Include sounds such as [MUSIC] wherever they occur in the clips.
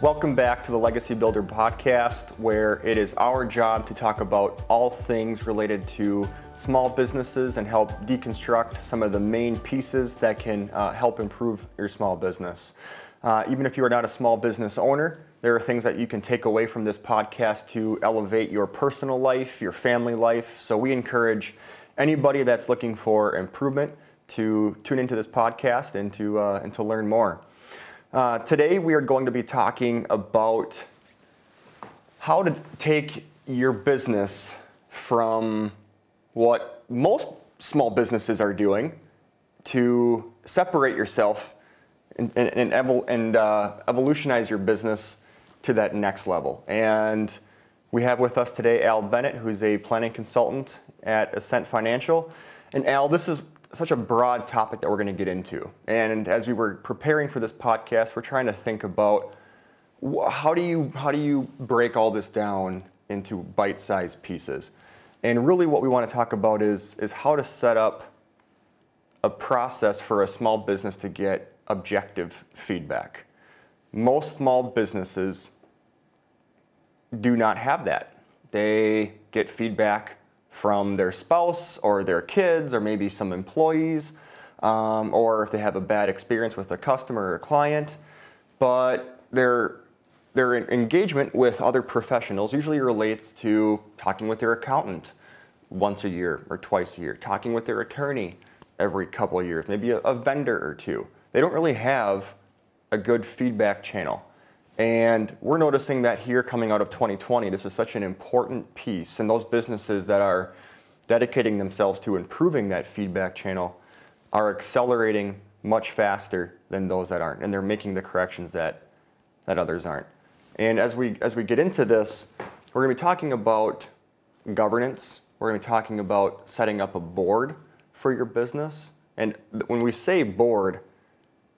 Welcome back to the Legacy Builder podcast, where it is our job to talk about all things related to small businesses and help deconstruct some of the main pieces that can uh, help improve your small business. Uh, even if you are not a small business owner, there are things that you can take away from this podcast to elevate your personal life, your family life. So we encourage anybody that's looking for improvement to tune into this podcast and to, uh, and to learn more. Uh, today we are going to be talking about how to take your business from what most small businesses are doing to separate yourself and, and, and, evol- and uh, evolutionize your business to that next level. And we have with us today Al Bennett, who's a planning consultant at Ascent Financial. And Al, this is such a broad topic that we're going to get into. And as we were preparing for this podcast, we're trying to think about how do you how do you break all this down into bite-sized pieces. And really what we want to talk about is is how to set up a process for a small business to get objective feedback. Most small businesses do not have that. They get feedback from their spouse or their kids or maybe some employees, um, or if they have a bad experience with a customer or client. But their, their engagement with other professionals usually relates to talking with their accountant once a year or twice a year, talking with their attorney every couple of years, maybe a, a vendor or two. They don't really have a good feedback channel. And we're noticing that here coming out of 2020, this is such an important piece. And those businesses that are dedicating themselves to improving that feedback channel are accelerating much faster than those that aren't. And they're making the corrections that, that others aren't. And as we, as we get into this, we're going to be talking about governance. We're going to be talking about setting up a board for your business. And when we say board,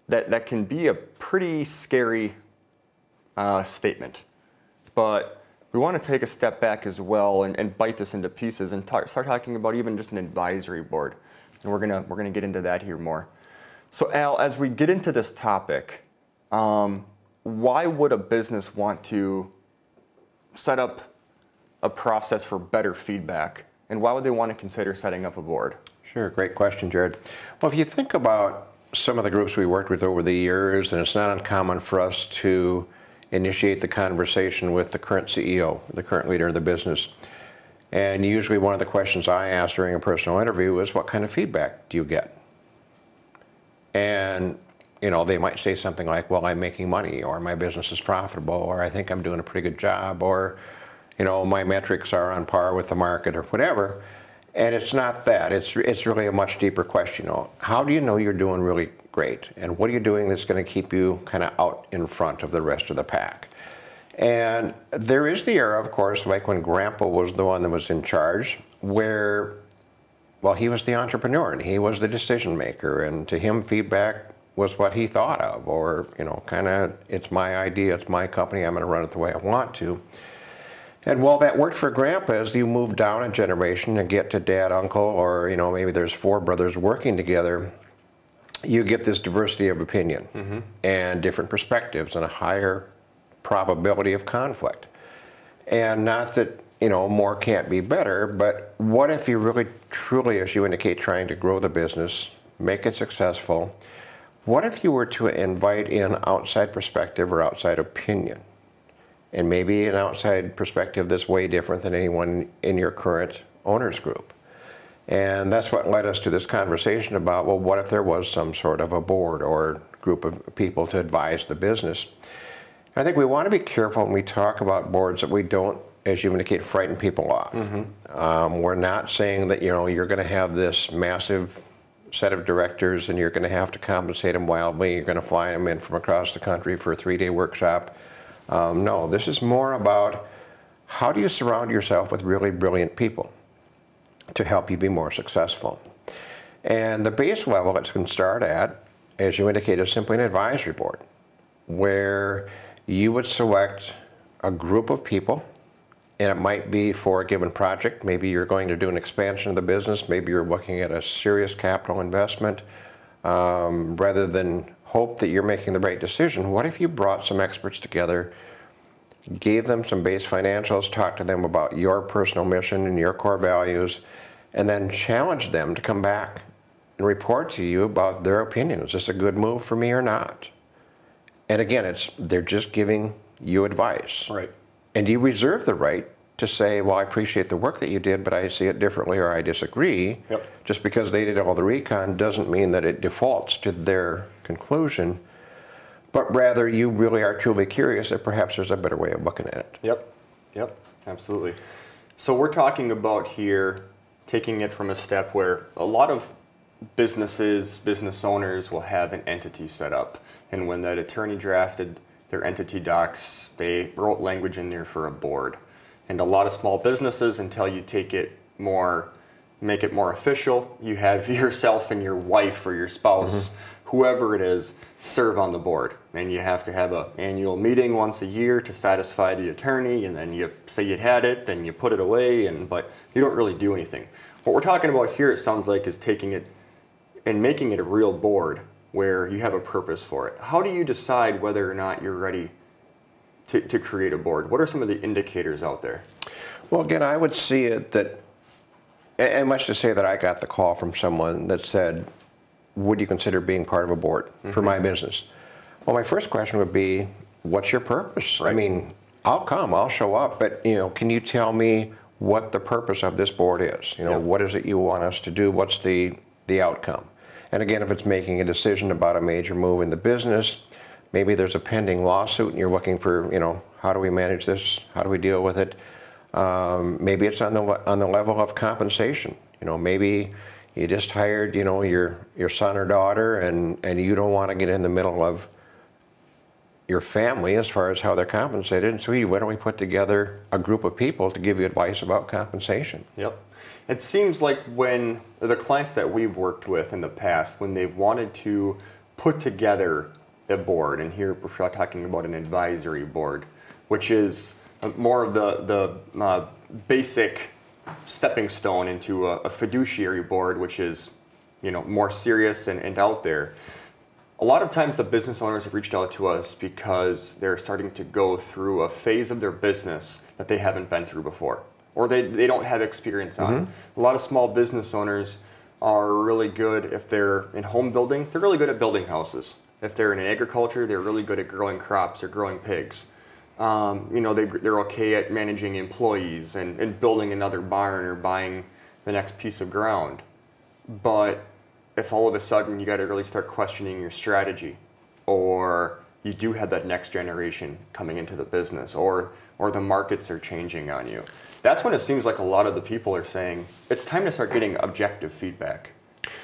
that, that can be a pretty scary uh, statement. But we want to take a step back as well and, and bite this into pieces and start talking about even just an advisory board. And we're gonna we're gonna get into that here more. So Al, as we get into this topic, um, why would a business want to set up a process for better feedback, and why would they want to consider setting up a board? Sure, great question, Jared. Well, if you think about some of the groups we worked with over the years, and it's not uncommon for us to initiate the conversation with the current CEO, the current leader of the business. And usually, one of the questions I ask during a personal interview is, What kind of feedback do you get? And you know, they might say something like, Well, I'm making money, or my business is profitable, or I think I'm doing a pretty good job, or you know, my metrics are on par with the market, or whatever. And it's not that. It's, it's really a much deeper question. How do you know you're doing really great? And what are you doing that's going to keep you kind of out in front of the rest of the pack? And there is the era, of course, like when Grandpa was the one that was in charge, where, well, he was the entrepreneur and he was the decision maker, and to him, feedback was what he thought of, or, you know, kind of, it's my idea, it's my company, I'm going to run it the way I want to. And while that worked for grandpa, as you move down a generation and get to dad, uncle, or you know maybe there's four brothers working together, you get this diversity of opinion mm-hmm. and different perspectives and a higher probability of conflict. And not that you know more can't be better, but what if you really truly, as you indicate, trying to grow the business, make it successful? What if you were to invite in outside perspective or outside opinion? and maybe an outside perspective that's way different than anyone in your current owners group. And that's what led us to this conversation about well, what if there was some sort of a board or group of people to advise the business? I think we want to be careful when we talk about boards that we don't, as you indicate, frighten people off. Mm-hmm. Um, we're not saying that you know you're going to have this massive set of directors and you're going to have to compensate them wildly. You're going to fly them in from across the country for a three-day workshop um, no, this is more about how do you surround yourself with really brilliant people to help you be more successful. And the base level it can start at, as you indicated, is simply an advisory board where you would select a group of people and it might be for a given project. Maybe you're going to do an expansion of the business. Maybe you're looking at a serious capital investment. Um, rather than hope that you're making the right decision. What if you brought some experts together, gave them some base financials, talked to them about your personal mission and your core values, and then challenged them to come back and report to you about their opinion. Is this a good move for me or not? And again, it's they're just giving you advice. Right. And you reserve the right to say, well, I appreciate the work that you did, but I see it differently or I disagree. Yep. Just because they did all the recon doesn't mean that it defaults to their conclusion, but rather you really are truly curious that perhaps there's a better way of looking at it. Yep. Yep. Absolutely. So we're talking about here taking it from a step where a lot of businesses, business owners will have an entity set up. And when that attorney drafted their entity docs, they wrote language in there for a board. And a lot of small businesses, until you take it more, make it more official, you have [LAUGHS] yourself and your wife or your spouse, mm-hmm. Whoever it is, serve on the board. And you have to have an annual meeting once a year to satisfy the attorney, and then you say you'd had it, then you put it away, and but you don't really do anything. What we're talking about here, it sounds like, is taking it and making it a real board where you have a purpose for it. How do you decide whether or not you're ready to, to create a board? What are some of the indicators out there? Well, again, I would see it that, and let's just say that I got the call from someone that said, would you consider being part of a board for my business? Well, my first question would be, what's your purpose? I mean, I'll come, I'll show up, but you know, can you tell me what the purpose of this board is? You know, Yeah. what is it you want us to do? What's the the outcome? And again, if it's making a decision about a major move in the business, maybe there's a pending lawsuit and you're looking for, you know, how do we manage this? How do we deal with it? Um, maybe it's on the on the level of compensation. You know, maybe you just hired, you know, your your son or daughter, and and you don't want to get in the middle of your family as far as how they're compensated. And so, why don't we put together a group of people to give you advice about compensation? Yep. It seems like when the clients that we've worked with in the past, when they've wanted to put together a board, and here we're talking about an advisory board, which is more of the, the uh, basic stepping stone into a, a fiduciary board, which is you know more serious and, and out there. A lot of times the business owners have reached out to us because they're starting to go through a phase of their business that they haven't been through before or they, they don't have experience on. Mm-hmm. A lot of small business owners are really good if they're in home building, they're really good at building houses. If they're in agriculture, they're really good at growing crops or growing pigs. Um, you know, they, they're okay at managing employees and, and building another barn or buying the next piece of ground. But if all of a sudden you got to really start questioning your strategy, or you do have that next generation coming into the business, or or the markets are changing on you, that's when it seems like a lot of the people are saying it's time to start getting objective feedback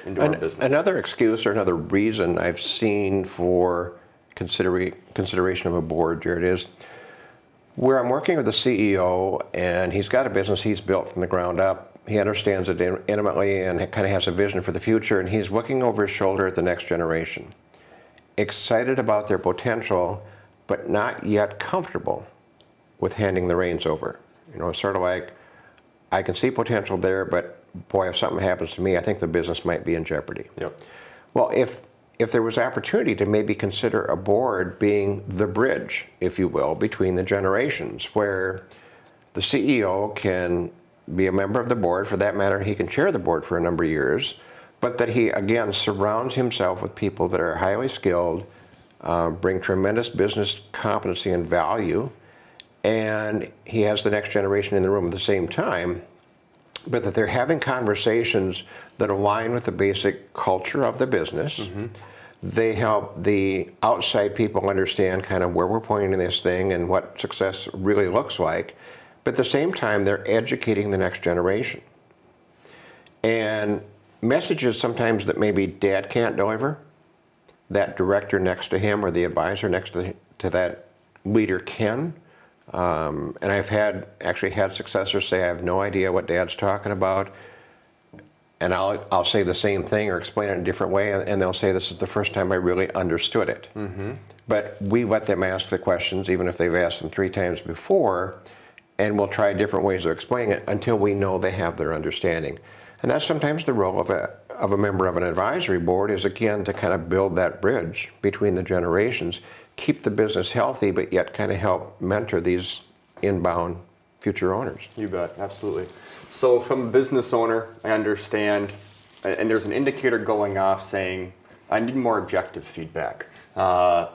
into our business. Another excuse or another reason I've seen for considera- consideration of a board, Jared, is where I'm working with the CEO and he's got a business he's built from the ground up. He understands it intimately and kind of has a vision for the future, and he's looking over his shoulder at the next generation. Excited about their potential, but not yet comfortable with handing the reins over. You know, it's sort of like, I can see potential there, but boy, if something happens to me, I think the business might be in jeopardy. Yep. Well, if if there was opportunity to maybe consider a board being the bridge, if you will, between the generations, where the CEO can be a member of the board, for that matter, he can chair the board for a number of years, but that he again surrounds himself with people that are highly skilled, uh, bring tremendous business competency and value, and he has the next generation in the room at the same time but that they're having conversations that align with the basic culture of the business. Mm-hmm. They help the outside people understand kind of where we're pointing in this thing and what success really looks like. But at the same time, they're educating the next generation. And messages sometimes that maybe dad can't deliver, that director next to him or the advisor next to, to that leader can. Um, and I've had actually had successors say, I have no idea what dad's talking about. And I'll, I'll say the same thing or explain it in a different way, and they'll say, This is the first time I really understood it. But we let them ask the questions, even if they've asked them three times before, and we'll try different ways of explaining it until we know they have their understanding. And that's sometimes the role of a, of a member of an advisory board is again to kind of build that bridge between the generations, keep the business healthy, but yet kind of help mentor these inbound future owners. You bet, absolutely. So, from a business owner, I understand, and there's an indicator going off saying, I need more objective feedback. Uh,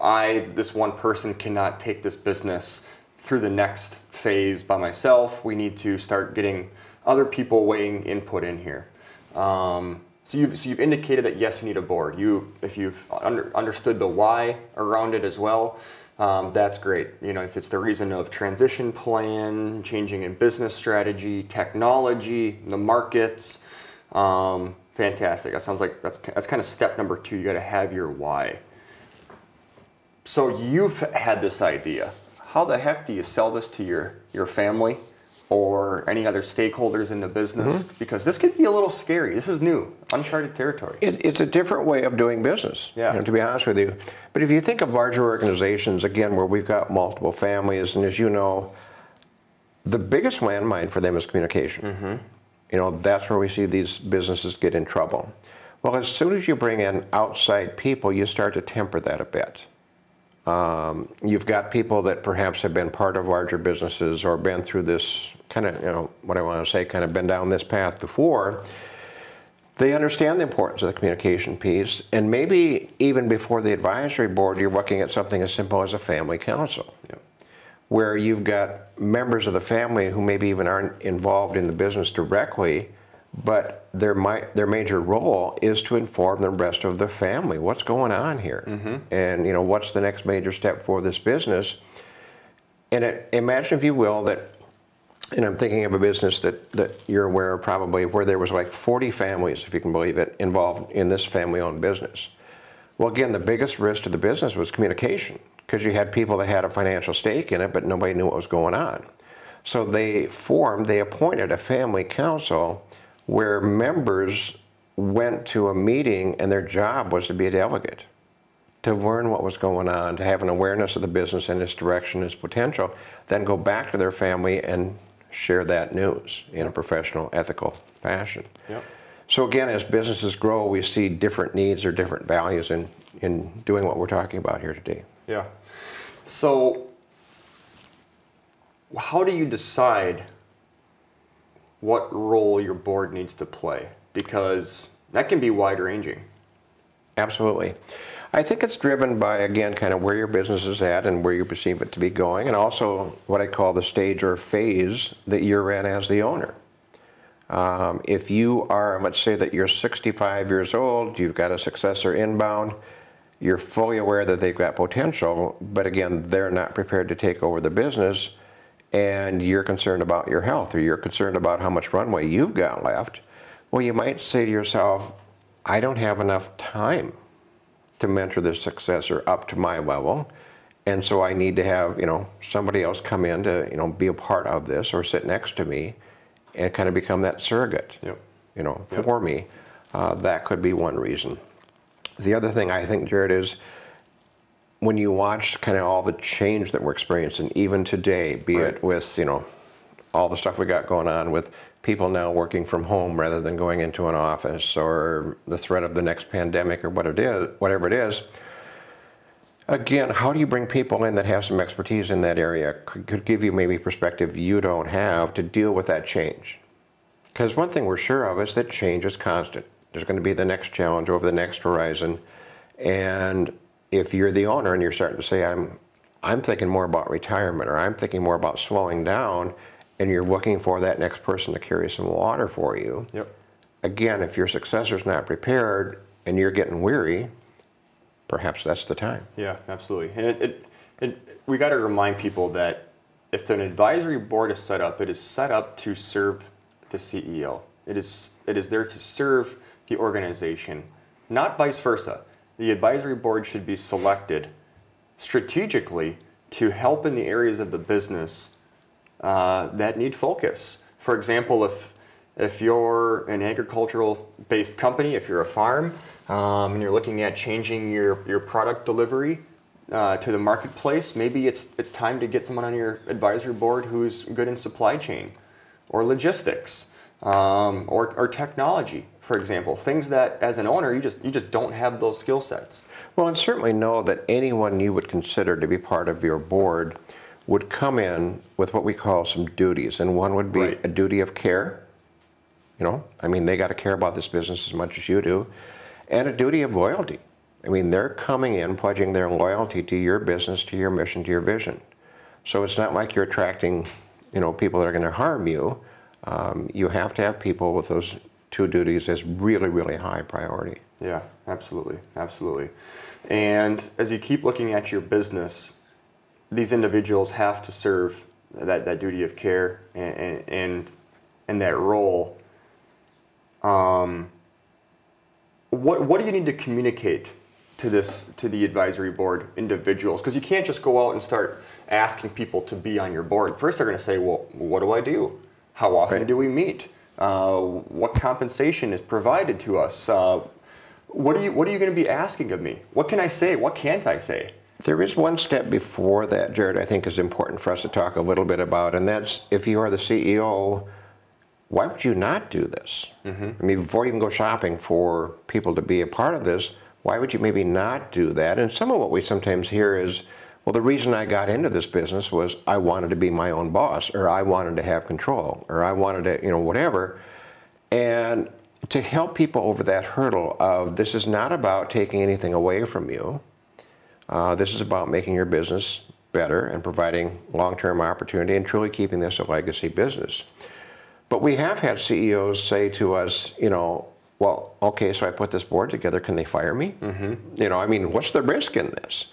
I, this one person, cannot take this business through the next phase by myself. We need to start getting other people weighing input in here. Um, so you've, so you've indicated that yes, you need a board. You, if you've under, understood the why around it as well, um, that's great. You know, if it's the reason of transition plan, changing in business strategy, technology, the markets, um, fantastic. That sounds like that's that's kind of step number two. You got to have your why. So you've had this idea. How the heck do you sell this to your your family? Or any other stakeholders in the business mm-hmm. because this could be a little scary. This is new, uncharted territory. It, it's a different way of doing business, yeah. You know, to be honest with you. But if you think of larger organizations, again, where we've got multiple families, and as you know, the biggest landmine for them is communication. Mm-hmm. You know, that's where we see these businesses get in trouble. Well, as soon as you bring in outside people, you start to temper that a bit. Um, you've got people that perhaps have been part of larger businesses or been through this kind of, you know, what I want to say, kind of been down this path before, they understand the importance of the communication piece. And maybe even before the advisory board, you're looking at something as simple as a family council, yeah. where you've got members of the family who maybe even aren't involved in the business directly, but their their major role is to inform the rest of the family what's going on here, mm-hmm. and you know what's the next major step for this business. And it, imagine, if you will, that and I'm thinking of a business that, that you're aware of probably where there was like 40 families, if you can believe it, involved in this family-owned business. Well, again, the biggest risk to the business was communication because you had people that had a financial stake in it, but nobody knew what was going on. So they formed, they appointed a family council where members went to a meeting and their job was to be a delegate, to learn what was going on, to have an awareness of the business and its direction, its potential, then go back to their family and share that news in a professional, ethical fashion. Yep. So again, as businesses grow, we see different needs or different values in, in doing what we're talking about here today. Yeah. So how do you decide what role your board needs to play? Because that can be wide ranging. Absolutely. I think it's driven by, again, kind of where your business is at and where you perceive it to be going, and also what I call the stage or phase that you're in as the owner. Um, if you are, let's say that you're 65 years old, you've got a successor inbound, you're fully aware that they've got potential, but again, they're not prepared to take over the business, and you're concerned about your health or you're concerned about how much runway you've got left, well, you might say to yourself, I don't have enough time to mentor the successor up to my level. And so I need to have, you know, somebody else come in to, you know, be a part of this or sit next to me and kind of become that surrogate, yep. you know, yep. for me. Uh, that could be one reason. The other thing I think, Jared, is when you watch kind of all the change that we're experiencing, even today, be right. it with, you know, all the stuff we got going on with people now working from home rather than going into an office or the threat of the next pandemic or what it is, whatever it is. Again, how do you bring people in that have some expertise in that area? Could, could give you maybe perspective you don't have to deal with that change. Because one thing we're sure of is that change is constant. There's going to be the next challenge over the next horizon. And if you're the owner and you're starting to say, I'm, I'm thinking more about retirement or I'm thinking more about slowing down, and you're looking for that next person to carry some water for you. Yep. Again, if your successor's not prepared and you're getting weary, perhaps that's the time. Yeah, absolutely. And it, it, it we got to remind people that if an advisory board is set up, it is set up to serve the CEO. It is it is there to serve the organization, not vice versa. The advisory board should be selected strategically to help in the areas of the business uh, that need focus. For example, if if you're an agricultural based company, if you're a farm, um, and you're looking at changing your, your product delivery uh, to the marketplace, maybe it's, it's time to get someone on your advisory board who's good in supply chain or logistics. Um, or, or technology, for example. Things that, as an owner, you just you just don't have those skill sets. Well, and certainly know that anyone you would consider to be part of your board would come in with what we call some duties, and one would be Right. a duty of care. You know, I mean, they got to care about this business as much as you do, and a duty of loyalty. I mean, they're coming in pledging their loyalty to your business, to your mission, to your vision. So it's not like you're attracting, you know, people that are going to harm you. Um, you have to have people with those two duties as really, really high priority. Yeah, absolutely, absolutely. And as you keep looking at your business, these individuals have to serve that, that duty of care and and, and that role. Um, what what do you need to communicate to this to the advisory board individuals? Because you can't just go out and start asking people to be on your board. First, they're going to say, "Well, what do I do? How often Right. do we meet? Uh, what compensation is provided to us? Uh, what are you What are you going to be asking of me? What can I say? What can't I say? There is one step before that, Jared, I think is important for us to talk a little bit about, and that's if you are the CEO, why would you not do this? I mean, before you can go shopping for people to be a part of this, why would you maybe not do that? And some of what we sometimes hear is, well, the reason I got into this business was I wanted to be my own boss, or I wanted to have control, or I wanted to, you know, whatever. And to help people over that hurdle of this is not about taking anything away from you. Uh, this is about making your business better and providing long-term opportunity and truly keeping this a legacy business. But we have had CEOs say to us, you know, well, okay, so I put this board together. Can they fire me? Mm-hmm. You know, I mean, what's the risk in this?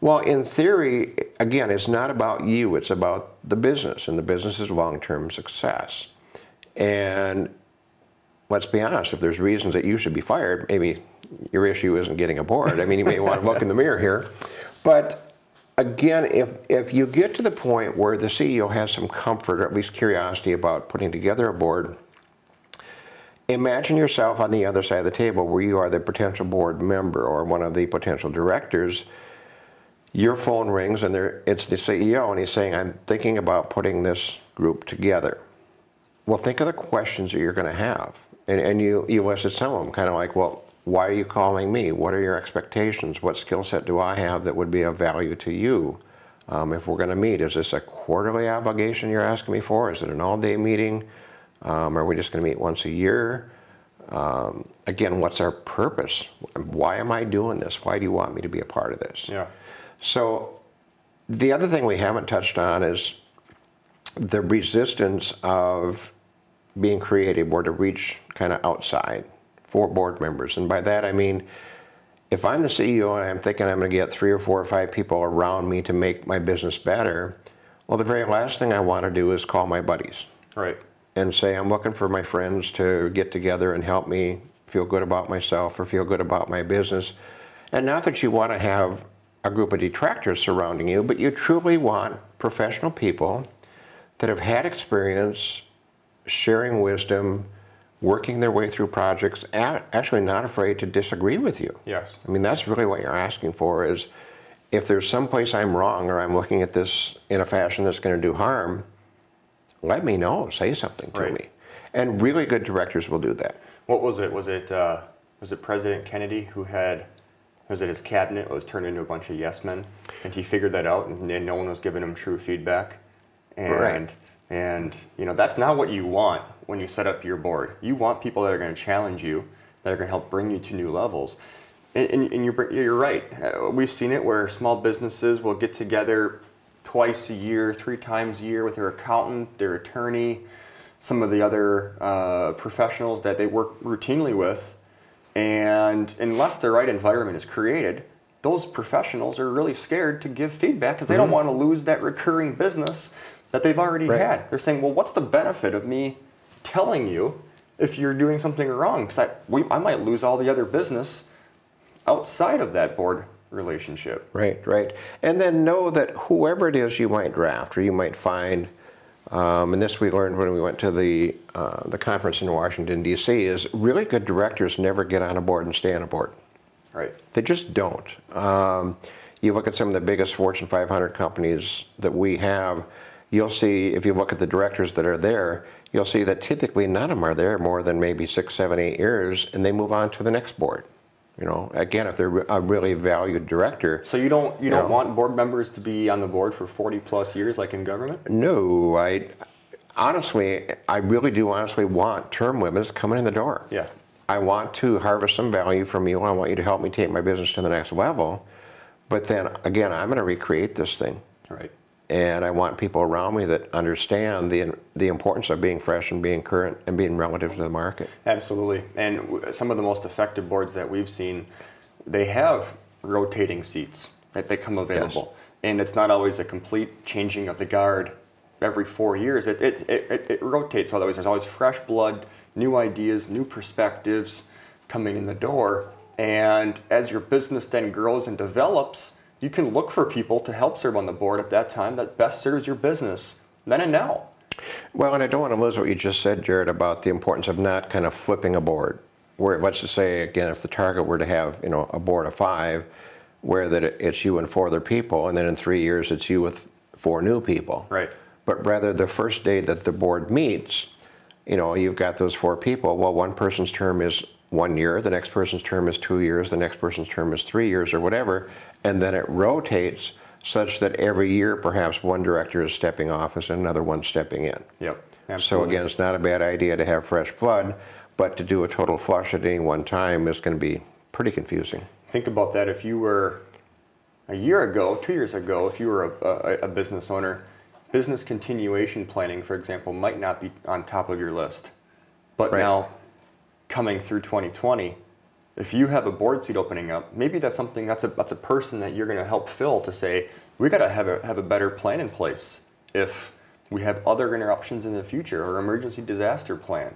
Well, in theory, again, it's not about you. It's about the business, and the business is long-term success. And let's be honest, if there's reasons that you should be fired, maybe your issue isn't getting a board. I mean, you may want to look in the mirror here. But again, if, if you get to the point where the CEO has some comfort or at least curiosity about putting together a board, imagine yourself on the other side of the table where you are the potential board member or one of the potential directors. Your phone rings and it's the CEO and he's saying, I'm thinking about putting this group together. Well, think of the questions that you're going to have. And, and you, you listed some of them, kind of like, well, why are you calling me? What are your expectations? What skill set do I have that would be of value to you? Um, if we're going to meet, is this a quarterly obligation you're asking me for? Is it an all day meeting? Um, are we just going to meet once a year? Um, again, what's our purpose? Why am I doing this? Why do you want me to be a part of this? Yeah. So, the other thing we haven't touched on is the resistance of being creative or to reach kind of outside for board members. And by that I mean, if I'm the CEO and I'm thinking I'm going to get three or four or five people around me to make my business better, well, the very last thing I want to do is call my buddies Right. and say, I'm looking for my friends to get together and help me feel good about myself or feel good about my business. And not that you want to have a group of detractors surrounding you, but you truly want professional people that have had experience sharing wisdom, working their way through projects, actually not afraid to disagree with you. Yes. I mean, that's really what you're asking for is if there's some place I'm wrong or I'm looking at this in a fashion that's going to do harm, let me know, say something to Right. me. And really good directors will do that. What was it? Was it uh, was it President Kennedy who had was it his cabinet was turned into a bunch of yes men, and he figured that out, and, and no one was giving him true feedback, and Right. and you know that's not what you want when you set up your board. You want people that are going to challenge you, that are going to help bring you to new levels. And, and, and you're, you're right. Uh, we've seen it where small businesses will get together twice a year, three times a year with their accountant, their attorney, some of the other uh, professionals that they work routinely with. And unless the right environment is created, those professionals are really scared to give feedback because they don't mm-hmm. want to lose that recurring business that they've already Right. had. They're saying, well, what's the benefit of me telling you if you're doing something wrong? Because I, we, I might lose all the other business outside of that board relationship. Right, right. And then know that whoever it is you might draft or you might find, um, and this we learned when we went to the, uh, the conference in Washington, D.C., is really good directors never get on a board and stay on a board. Right. They just don't. Um, you look at some of the biggest Fortune 500 companies that we have, you'll see if you look at the directors that are there, you'll see that typically none of them are there more than maybe six, seven, eight years, and they move on to the next board. You know, again, if they're a really valued director. So you don't you, You don't know. want board members to be on the board for 40 plus years like in government? No, I honestly, I really do honestly want term limits coming in the door. Yeah. I want to harvest some value from you. I want you to help me take my business to the next level. But then again, I'm going to recreate this thing. Right. And I want people around me that understand the, the importance of being fresh and being current and being relative to the market. Absolutely. And w- some of the most effective boards that we've seen, they have rotating seats that they come available. And it's not always a complete changing of the guard every four years. It, it, it, it, it rotates. Otherwise, there's always fresh blood, new ideas, new perspectives coming in the door. And as your business then grows and develops, you can look for people to help serve on the board at that time that best serves your business then and now. Well, and I don't want to lose what you just said, Jared, about the importance of not kind of flipping a board. Where let's just say again, if the target were to have you know a board of five, where that it's you and four other people, and then in three years it's you with four new people. Right. But rather, the first day that the board meets, you know, you've got those four people. Well, one person's term is one year, the next person's term is two years, the next person's term is three years, or whatever, and then it rotates such that every year perhaps one director is stepping off as another one stepping in. Yep. Absolutely. So again, it's not a bad idea to have fresh blood, but to do a total flush at any one time is going to be pretty confusing. think about that if you were a year ago, two years ago, if you were a, a, a business owner, business continuation planning, for example, might not be on top of your list. But Right. now, coming through 2020, if you have a board seat opening up, maybe that's something that's a that's a person that you're going to help fill to say we got to have a have a better plan in place if we have other interruptions in the future or emergency disaster plan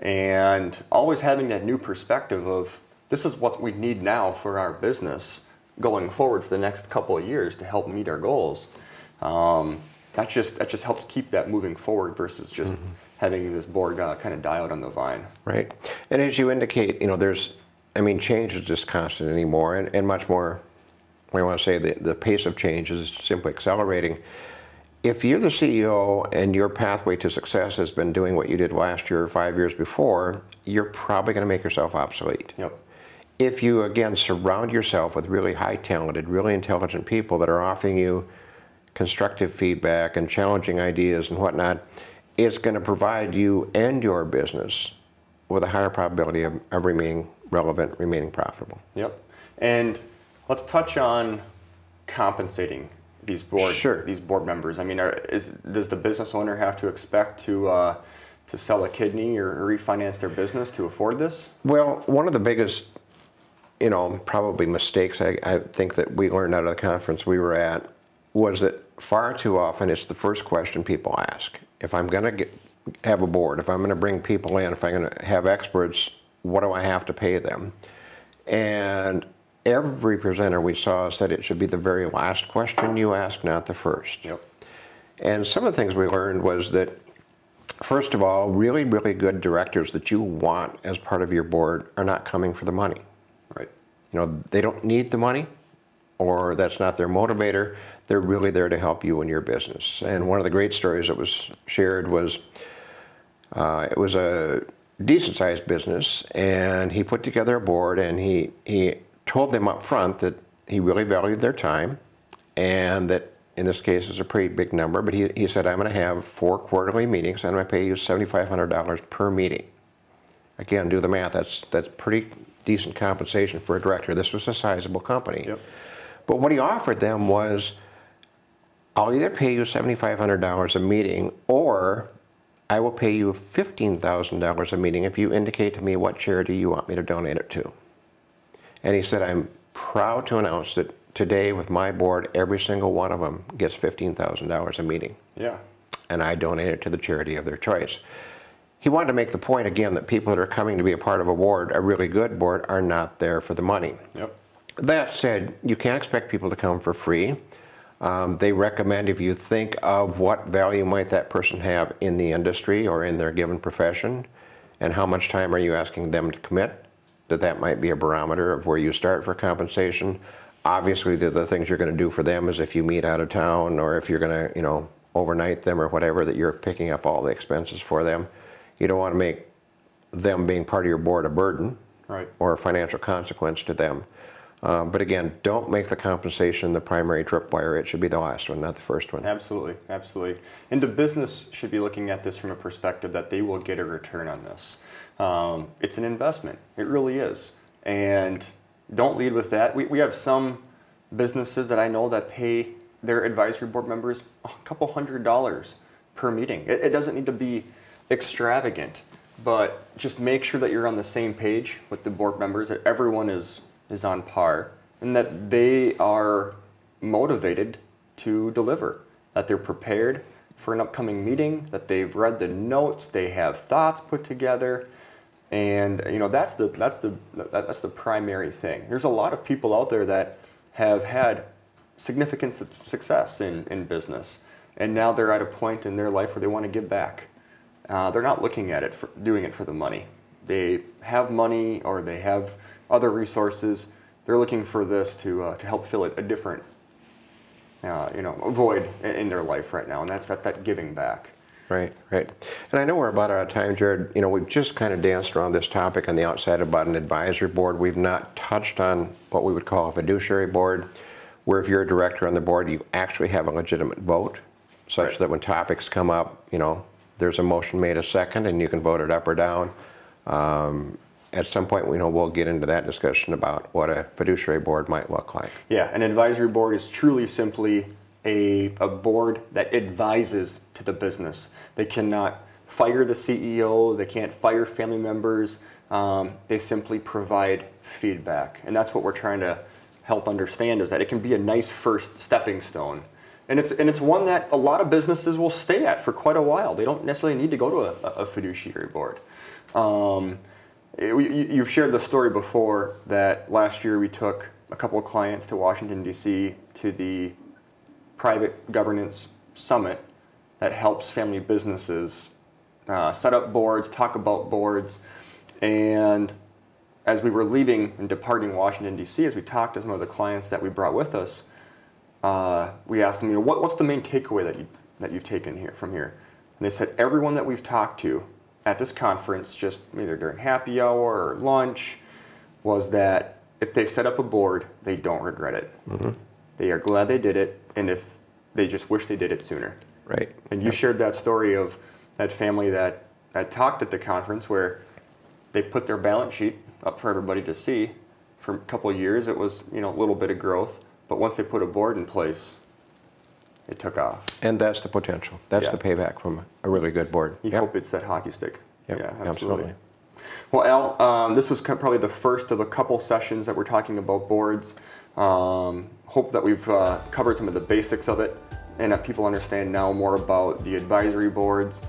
and always having that new perspective of this is what we need now for our business going forward for the next couple of years to help meet our goals. Um, that just that just helps keep that moving forward versus just having this board uh, kind of die out on the vine. Right. And as you indicate, you know, there's, I mean, change is just constant anymore and, and much more, I want to say the, the pace of change is simply accelerating. If you're the CEO and your pathway to success has been doing what you did last year or five years before, you're probably going to make yourself obsolete. Yep. If you, again, surround yourself with really high talented, really intelligent people that are offering you constructive feedback and challenging ideas and whatnot, it's going to provide you and your business with a higher probability of, of remaining relevant, remaining profitable. Yep. And let's touch on compensating these board Sure. these board members. I mean, are, is does the business owner have to expect to uh, to sell a kidney or refinance their business to afford this? Well, one of the biggest, you know, probably mistakes I, I think that we learned out of the conference we were at was that far too often it's the first question people ask. If I'm going to get have a board, if I'm going to bring people in, if I'm going to have experts, what do I have to pay them? And every presenter we saw said it should be the very last question you ask, not the first. Yep. And some of the things we learned was that, first of all, really, really good directors that you want as part of your board are not coming for the money. Right. You know, they don't need the money, or that's not their motivator. They're really there to help you in your business. And one of the great stories that was shared was uh, it was a decent sized business, and he put together a board and he, he told them up front that he really valued their time and that in this case is a pretty big number, but he, he said, I'm going to have four quarterly meetings and I'm going to pay you $7,500 per meeting. Again, do the math. That's, that's pretty decent compensation for a director. This was a sizable company. Yep. But what he offered them was I'll either pay you $7,500 a meeting or I will pay you $15,000 a meeting if you indicate to me what charity you want me to donate it to. And he said, I'm proud to announce that today with my board, every single one of them gets $15,000 a meeting. Yeah. And I donate it to the charity of their choice. He wanted to make the point again that people that are coming to be a part of a board, a really good board, are not there for the money. Yep. That said, you can't expect people to come for free. Um, they recommend if you think of what value might that person have in the industry or in their given profession, and how much time are you asking them to commit, that that might be a barometer of where you start for compensation. Obviously, the, the things you're going to do for them is if you meet out of town or if you're going to, you know, overnight them or whatever, that you're picking up all the expenses for them. You don't want to make them being part of your board a burden Right. or a financial consequence to them. Uh, But again, don't make the compensation the primary tripwire. It should be the last one, not the first one. Absolutely, absolutely. And the business should be looking at this from a perspective that they will get a return on this. Um, it's an investment, it really is. And don't lead with that. We, we have some businesses that I know that pay their advisory board members a couple hundred dollars per meeting. It, it doesn't need to be extravagant, but just make sure that you're on the same page with the board members, that everyone is, is on par, and that they are motivated to deliver, that they're prepared for an upcoming meeting, that they've read the notes, they have thoughts put together, and you know that's the that's the that- that's the primary thing. There's a lot of people out there that have had significant su- success in, in business, and now they're at a point in their life where they want to give back. Uh, they're not looking at it for doing it for the money. They have money or they have other resources. They're looking for this to uh, to help fill it a different uh, you know void in, in their life right now, and that's that's that giving back. Right, right. And I know we're about out of time, Jared. You know, we've just kind of danced around this topic on the outside about an advisory board. We've not touched on what we would call a fiduciary board, where if you're a director on the board, you actually have a legitimate vote, such Right. that when topics come up, you know, there's a motion made a second and you can vote it up or down. Um, at some point, we know we'll get into that discussion about what a fiduciary board might look like. Yeah, an advisory board is truly simply a, a board that advises to the business. They cannot fire the CEO, they can't fire family members, um, they simply provide feedback. And that's what we're trying to help understand is that it can be a nice first stepping stone. And it's, and it's one that a lot of businesses will stay at for quite a while. They don't necessarily need to go to a, a fiduciary board. Um, You've shared the story before that last year we took a couple of clients to Washington, D.C. to the private governance summit that helps family businesses uh, set up boards, talk about boards. And as we were leaving and departing Washington, D.C., as we talked to some of the clients that we brought with us, uh, we asked them, you know, what, what's the main takeaway that, you, that you've taken here from here? And they said, everyone that we've talked to at this conference, just either during happy hour or lunch, was that if they set up a board, they don't regret it. Mm-hmm. They are glad they did it, and if they just wish they did it sooner. Right. And you shared that story of that family that, that talked at the conference where they put their balance sheet up for everybody to see. For a couple of years, it was you know a little bit of growth, but once they put a board in place, it took off. And that's the potential. That's Yeah. the payback from a really good board. You Yep. hope it's that hockey stick. Yep, yeah, absolutely. absolutely. Well, Al, um, this was probably the first of a couple sessions that we're talking about boards. Um, hope that we've uh, covered some of the basics of it and that people understand now more about the advisory boards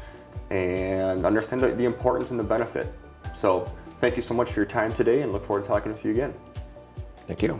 and understand the, the importance and the benefit. So, thank you so much for your time today and look forward to talking with you again. Thank you.